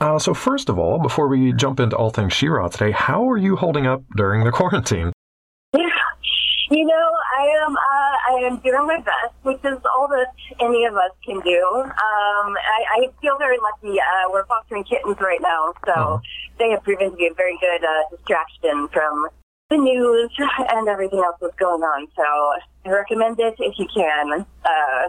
Uh, so first of all, before we jump into all things She-Ra today, how are you holding up during the quarantine? You know, I am uh, I am doing my best, which is all that any of us can do. Um, I, I feel very lucky. Uh, we're fostering kittens right now, so Oh. they have proven to be a very good uh, distraction from the news and everything else that's going on. So I recommend it if you can. Uh,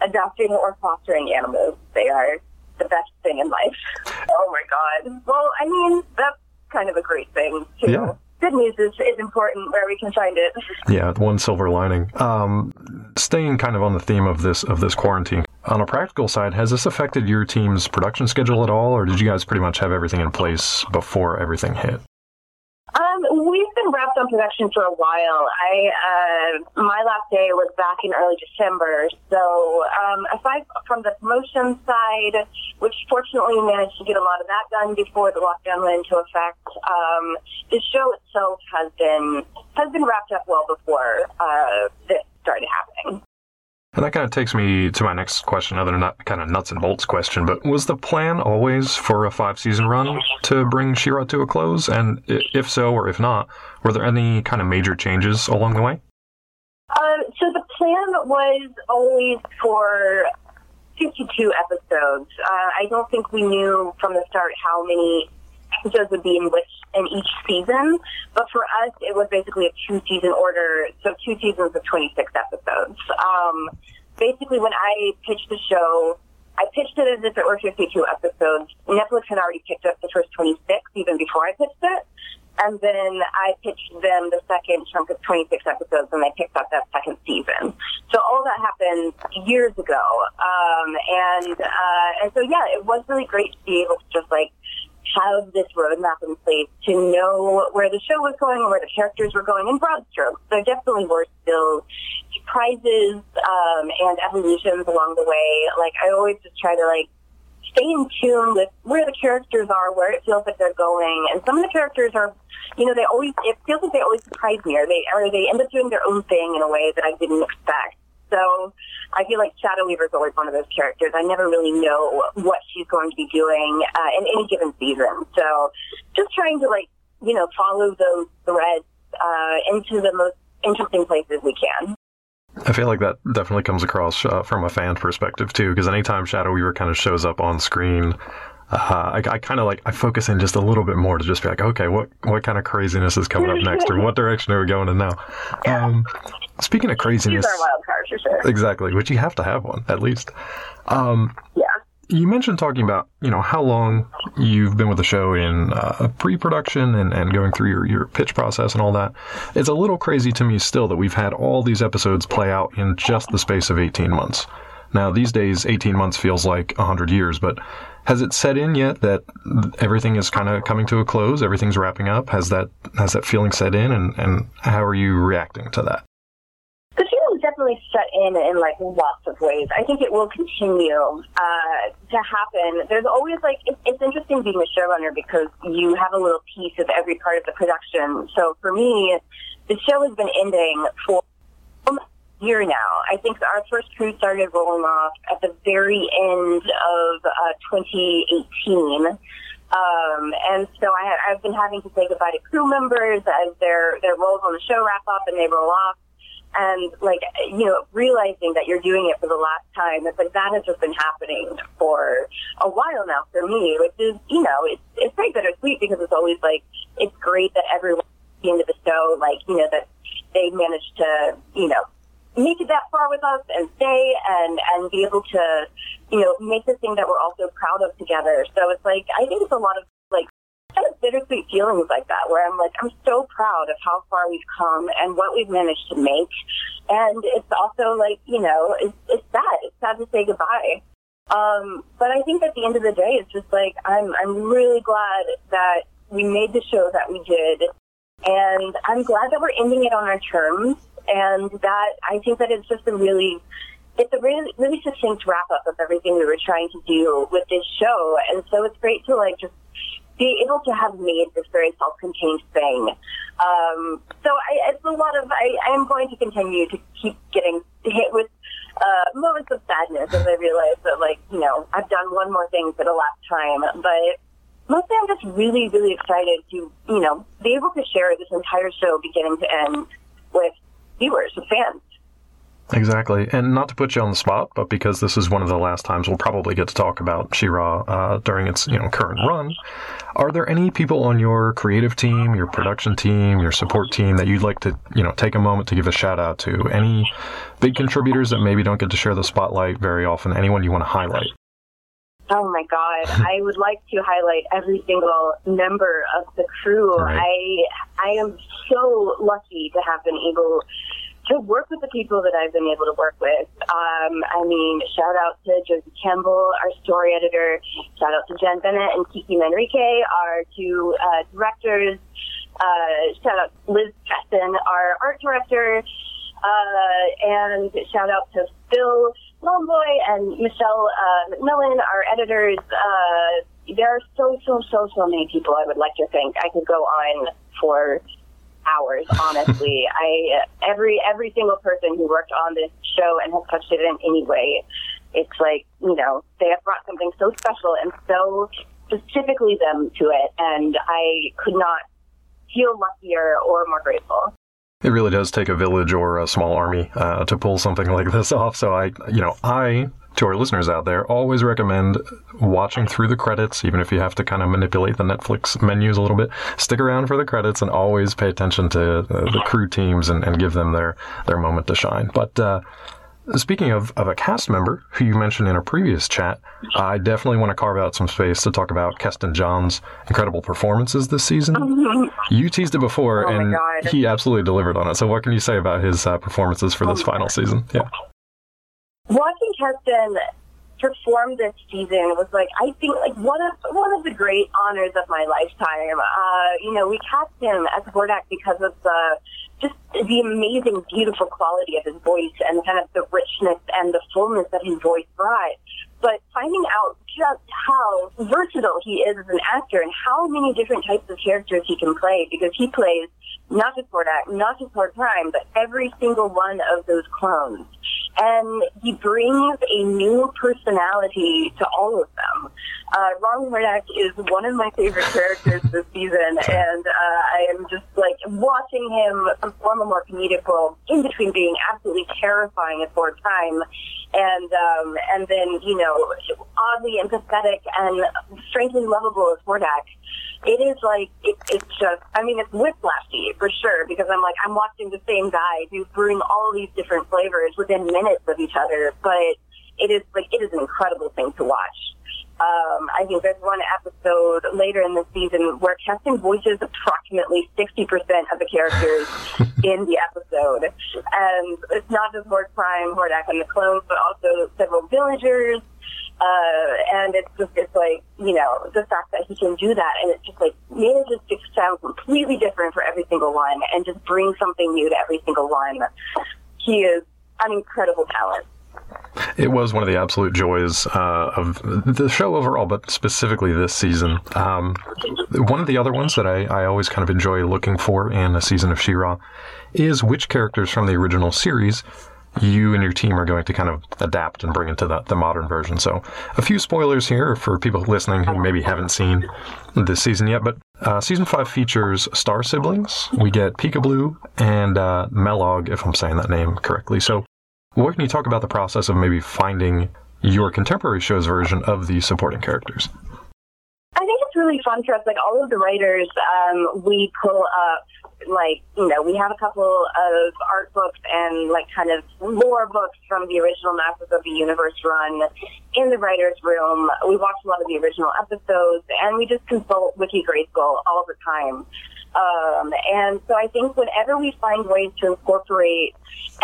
adopting or fostering animals, they are the best thing in life. Oh my god. Well, I mean, that's kind of a great thing too. Yeah. Good news is, is important where we can find it. Yeah, one silver lining. Um, staying kind of on the theme of this of this quarantine. On a practical side, has this affected your team's production schedule at all, or did you guys pretty much have everything in place before everything hit? Um, we've been wrapped on production for a while. I uh, my last day was back in early December. So um, aside from the promotion side, which fortunately managed to get a lot of that done before the lockdown went into effect, um, the show itself has been has been wrapped up well before uh, this started happening. And that kind of takes me to my next question, other than that kind of nuts and bolts question. But was the plan always for a five season run to bring She-Ra to a close? And if so, or if not, were there any kind of major changes along the way? Um, so the plan was always for 52 episodes. Uh, I don't think we knew from the start how many episodes would be in which in each season, but for us, it was basically a two-season order, so two seasons of 26 episodes. Um, basically, when I pitched the show, I pitched it as if it were 52 episodes. Netflix had already picked up the first 26 even before I pitched it. And then I pitched them the second chunk of 26 episodes, and they picked up that second season. So all that happened years ago. Um, and uh, and so yeah, it was really great to be able to just like have this roadmap in place to know where the show was going and where the characters were going in broad strokes. There definitely were still surprises um, and evolutions along the way. Like I always just try to like stay in tune with where the characters are, where it feels like they're going. And some of the characters are, you know, they always, it feels like they always surprise me or they, or they end up doing their own thing in a way that I didn't expect. So I feel like Shadow Weaver is always one of those characters. I never really know what she's going to be doing uh, in any given season. So just trying to like, you know, follow those threads uh, into the most interesting places we can. I feel like that definitely comes across uh, from a fan perspective too, because anytime Shadow Weaver kind of shows up on screen, uh, I, I kind of like I focus in just a little bit more to just be like, okay, what what kind of craziness is coming up next, or what direction are we going in now? Um, speaking of craziness, our wild card for sure. exactly, which you have to have one at least. Um, Yeah. you mentioned talking about you know how long you've been with the show in uh, pre-production and, and going through your, your pitch process and all that. It's a little crazy to me still that we've had all these episodes play out in just the space of 18 months. Now these days 18 months feels like 100 years but has it set in yet that everything is kind of coming to a close? Everything's wrapping up? Has that has that feeling set in? And, and how are you reacting to that definitely set in in like lots of ways. I think it will continue uh, to happen. There's always like it, it's interesting being a showrunner because you have a little piece of every part of the production. So for me, the show has been ending for a year now. I think our first crew started rolling off at the very end of uh, 2018. Um, and so I, I've been having to say goodbye to crew members as their their roles on the show wrap up and they roll off and like you know realizing that you're doing it for the last time it's like that has just been happening for a while now for me which is you know it's it's very bittersweet because it's always like it's great that everyone end of the show like you know that they managed to you know make it that far with us and stay and and be able to you know make this thing that we're also proud of together. So it's like i think it's a lot of like bittersweet feelings like that where I'm like, I'm so proud of how far we've come and what we've managed to make. And it's also like, you know, it's, it's sad. It's sad to say goodbye. Um, but I think at the end of the day, it's just like, I'm, I'm really glad that we made the show that we did. And I'm glad that we're ending it on our terms. And that I think that it's just a really, it's a really, really succinct wrap up of everything we were trying to do with this show. And so it's great to like just be able to have made this very self-contained thing. Um, so I, it's a lot of, I, am going to continue to keep getting hit with uh, moments of sadness as I realize that, like, you know, I've done one more thing for the last time. But mostly I'm just really, really excited to, you know, be able to share this entire show beginning to end with viewers, with fans. Exactly. And not to put you on the spot, but because this is one of the last times we'll probably get to talk about She-Ra uh, during its you know current run, are there any people on your creative team, your production team, your support team that you'd like to you know take a moment to give a shout out to? Any big contributors that maybe don't get to share the spotlight very often? Anyone you want to highlight? Oh my God! I would like to highlight every single member of the crew. Right. I I am so lucky to have been able to work with the people that I've been able to work with. Um, I mean, shout out to Josie Campbell, our story editor. Shout out to Jen Bennett and Kiki Manrique, our two uh, directors. Uh, shout out Liz Keston, our art director. Uh, and shout out to Phil Lomboy and Michelle uh, McMillan, our editors. Uh, there are so, so, so, so many people I would like to thank. I could go on for hours, honestly. I every every single person who worked on this show and has touched it in any way, it's like you know they have brought something so special and so specifically them to it, and I could not feel luckier or more grateful. It really does take a village or a small army uh, to pull something like this off. So I, you know, I to our listeners out there, always recommend watching through the credits, even if you have to kind of manipulate the Netflix menus a little bit. Stick around for the credits and always pay attention to uh, the crew teams and, and, give them their, their moment to shine. But uh, speaking of, of a cast member who you mentioned in a previous chat, I definitely want to carve out some space to talk about Keston John's incredible performances this season. You teased it before, Oh and God. he absolutely delivered on it. So, what can you say about his uh, performances for this Oh final season? Yeah. watching Keston perform this season was like I think like one of one of the great honors of my lifetime. Uh, you know, we cast him as Hordak because of the just the amazing, beautiful quality of his voice and kind of the richness and the fullness that his voice brought. But finding out just how versatile he is as an actor and how many different types of characters he can play because he plays not just Hordak, not just Horde Prime, but every single one of those clones. And he brings a new personality to all of them. Uh, Wrong Hordak is one of my favorite characters this season, and uh, I am just like watching him perform a more comedic role in between being absolutely terrifying at Horde Prime and um, and then you know oddly empathetic and strangely lovable as Hordak. It is like it, it's just I mean it's whiplashy for sure because I'm like I'm watching the same guy who bring all these different flavors within minutes of each other, but it is like it is an incredible thing to watch. Um, I think there's one episode later in the season where Keston voices approximately 60% of the characters in the episode. And it's not just Horde Prime, Hordak and the clones, but also several villagers. Uh, and it's just, it's like, you know, the fact that he can do that and it's just like manages to sound completely different for every single one and just bring something new to every single one. He is an incredible talent. It was one of the absolute joys uh, of the show overall, but specifically this season. Um, one of the other ones that I, I always kind of enjoy looking for in a season of She-Ra is which characters from the original series you and your team are going to kind of adapt and bring into the, the modern version. So, a few spoilers here for people listening who maybe haven't seen this season yet. But uh, season five features star siblings. We get Peekaboo and uh, Melog, if I'm saying that name correctly. So, what can you talk about the process of maybe finding your contemporary show's version of the supporting characters? I think it's really fun for us. Like all of the writers, um, we pull up like you know we have a couple of art books and like kind of lore books from the original Masters of the Universe run in the writers' room. We watch a lot of the original episodes, and we just consult Wiki Grayskull all the time. Um, and so I think whenever we find ways to incorporate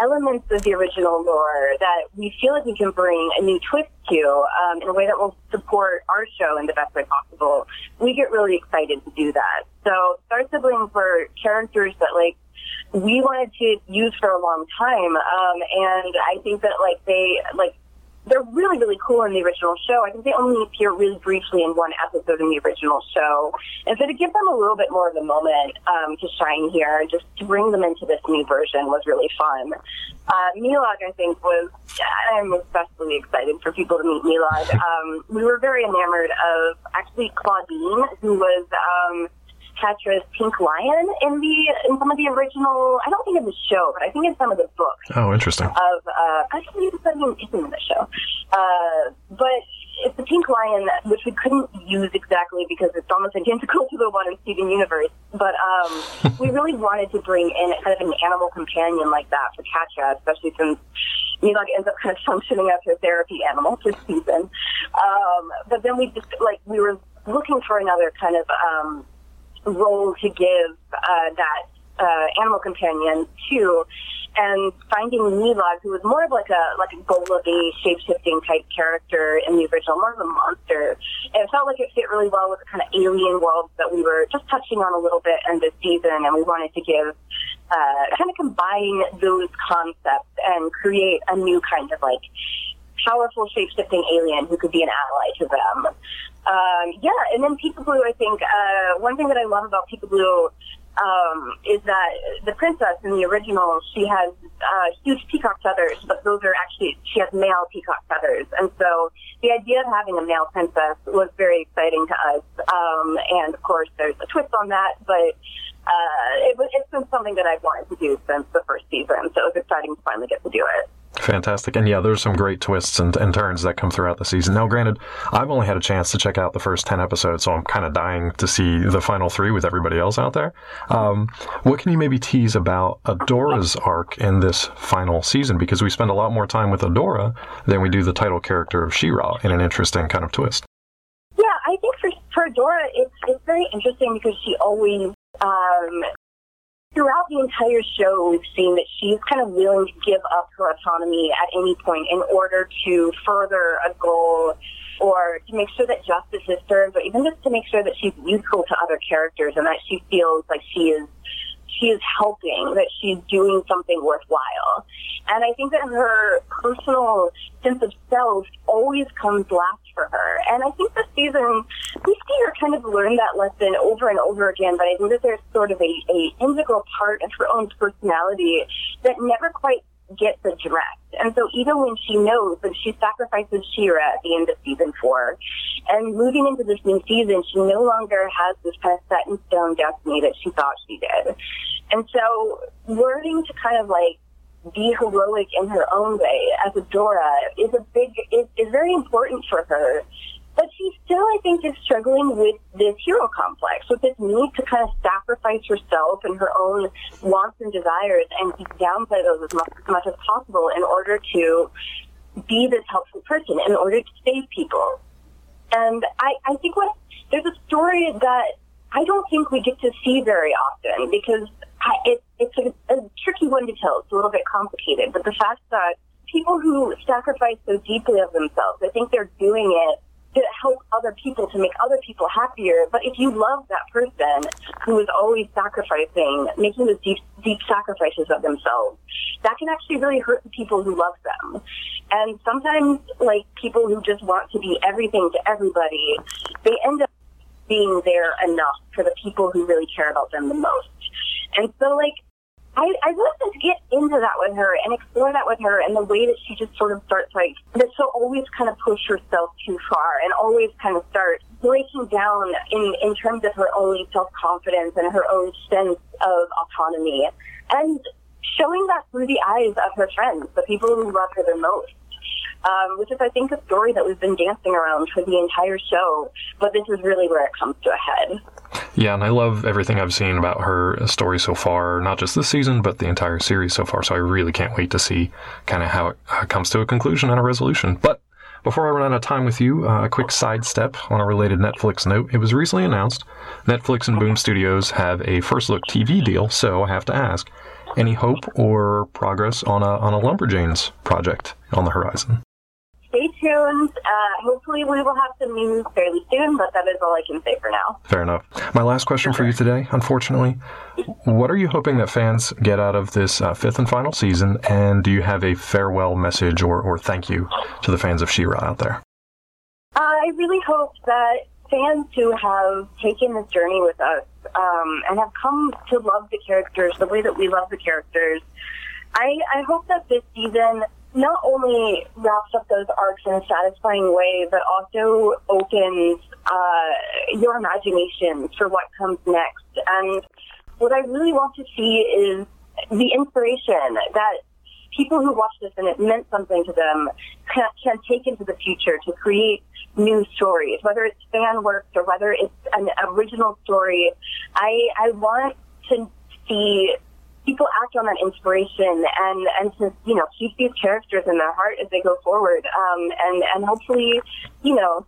elements of the original lore that we feel like we can bring a new twist to um, in a way that will support our show in the best way possible, we get really excited to do that. So Star Siblings were characters that like we wanted to use for a long time, um, and I think that like they like they're really really cool in the original show. I think they only appear really briefly in one episode in the original show. And so to give them a little bit more of a moment um, to shine here, just to bring them into this new version was really fun. Uh, I think, was, I'm especially excited for people to meet Melog. Um, we were very enamored of actually Clawdeen, who was, um, Catra's Pink Lion in the in some of the original. I don't think in the show, but I think in some of the books. Oh, interesting. Of uh, actually, it's not even in the show. Uh, but it's the Pink Lion, which we couldn't use exactly because it's almost identical to the one in Steven Universe. But um, we really wanted to bring in kind of an animal companion like that for Catra, especially since Melog ends up kind of functioning as her therapy animal this season. Um, but then we just like we were looking for another kind of um, role to give uh, that uh, animal companion to, and finding Melog, who was more of like a like a Golubby shape shifting type character in the original, more of a monster. And it felt like it fit really well with the kind of alien world that we were just touching on a little bit in this season, and we wanted to give uh, kind of combine those concepts and create a new kind of like powerful shape shifting alien who could be an ally to them. Um, yeah, and then Peekaboo, I think, uh, one thing that I love about Peekaboo um, is that the princess in the original, she has uh, huge peacock feathers, but those are actually, she has male peacock feathers. And so the idea of having a male princess was very exciting to us. Um, and of course, there's a twist on that, but uh, it, it's been something that I've wanted to do since the first season. So it was exciting to finally get to do it. Fantastic. And yeah, there's some great twists and, and, turns that come throughout the season. Now, granted, I've only had a chance to check out the first 10 episodes, so I'm kind of dying to see the final three with everybody else out there. Um, what can you maybe tease about Adora's arc in this final season? Because we spend a lot more time with Adora than we do the title character of She-Ra in an interesting kind of twist. Yeah, I think for, for Adora, it's, it's very interesting because she always um, throughout the entire show, we've seen that she's kind of willing to give up her autonomy at any point in order to further a goal or to make sure that justice is served, or even just to make sure that she's useful to other characters and that she feels like she is she is helping, that she's doing something worthwhile. And I think that her personal sense of self always comes last for her. And I think this season, we see her kind of learn that lesson over and over again, but I think that there's sort of a, a integral part of her own personality that never quite gets addressed. And so even when she knows that she sacrifices She-Ra at the end of season four, and moving into this new season, she no longer has this kind of set in stone destiny that she thought she did. And so learning to kind of like be heroic in her own way as Adora is a big, is, is very important for her. But she still, I think, is struggling with this hero complex, with this need to kind of sacrifice herself and her own wants and desires and downplay those as much, as much as possible in order to be this helpful person, in order to save people. And I, I think what there's a story that I don't think we get to see very often because I, it, it's a, a tricky one to tell. It's a little bit complicated, but the fact that people who sacrifice so deeply of themselves, I think they're doing it to help other people, to make other people happier. But if you love that person who is always sacrificing, making those deep, deep sacrifices of themselves, that can actually really hurt the people who love them. And sometimes, like, people who just want to be everything to everybody, they end up being there enough for the people who really care about them the most. And so, like, I, I really to get into that with her and explore that with her and the way that she just sort of starts like that she'll always kind of push herself too far and always kind of start breaking down in, in terms of her own self confidence and her own sense of autonomy and showing that through the eyes of her friends, the people who love her the most um, which is, I think, a story that we've been dancing around for the entire show. But this is really where it comes to a head. Yeah, and I love everything I've seen about her story so far, not just this season, but the entire series so far. So I really can't wait to see kind of how it uh, comes to a conclusion and a resolution. But before I run out of time with you, uh, a quick sidestep on a related Netflix note. It was recently announced Netflix and Boom Studios have a first look TV deal, so I have to ask any hope or progress on a, on a Lumberjanes project on the horizon? Tuned. Uh, hopefully, we will have some news fairly soon, but that is all I can say for now. Fair enough. My last question for you today, unfortunately, what are you hoping that fans get out of this uh, fifth and final season? And do you have a farewell message or, or thank you to the fans of She-Ra out there? I really hope that fans who have taken this journey with us um, and have come to love the characters the way that we love the characters. I, I hope that this season not only wraps up those arcs in a satisfying way, but also opens uh, your imagination for what comes next. And what I really want to see is the inspiration that people who watch this and it meant something to them can, can take into the future to create new stories, whether it's fan works or whether it's an original story. I, I want to see people act on that inspiration and, and to, you know, keep these characters in their heart as they go forward. Um, and, and hopefully, you know,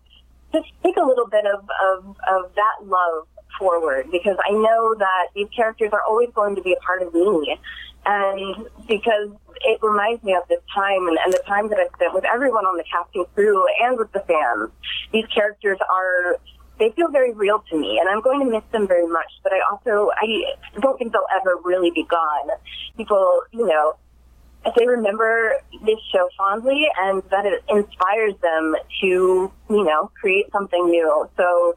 just take a little bit of, of, of that love forward because I know that these characters are always going to be a part of me. And because it reminds me of this time and, and the time that I've spent with everyone on the casting crew and with the fans. These characters are they feel very real to me and I'm going to miss them very much, but I also I don't think they'll ever really be gone. People, you know, they remember this show fondly and that it inspires them to, you know, create something new. So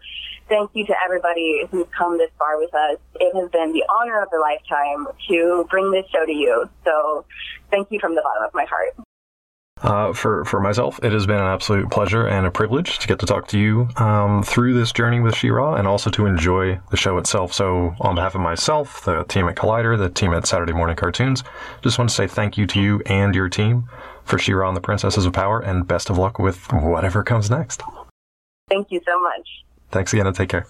thank you to everybody who's come this far with us. It has been the honor of a lifetime to bring this show to you. So thank you from the bottom of my heart. Uh, for for myself, it has been an absolute pleasure and a privilege to get to talk to you um, through this journey with She-Ra, and also to enjoy the show itself. So, on behalf of myself, the team at Collider, the team at Saturday Morning Cartoons, just want to say thank you to you and your team for She-Ra and the Princesses of Power, and best of luck with whatever comes next. Thank you so much. Thanks again, and take care.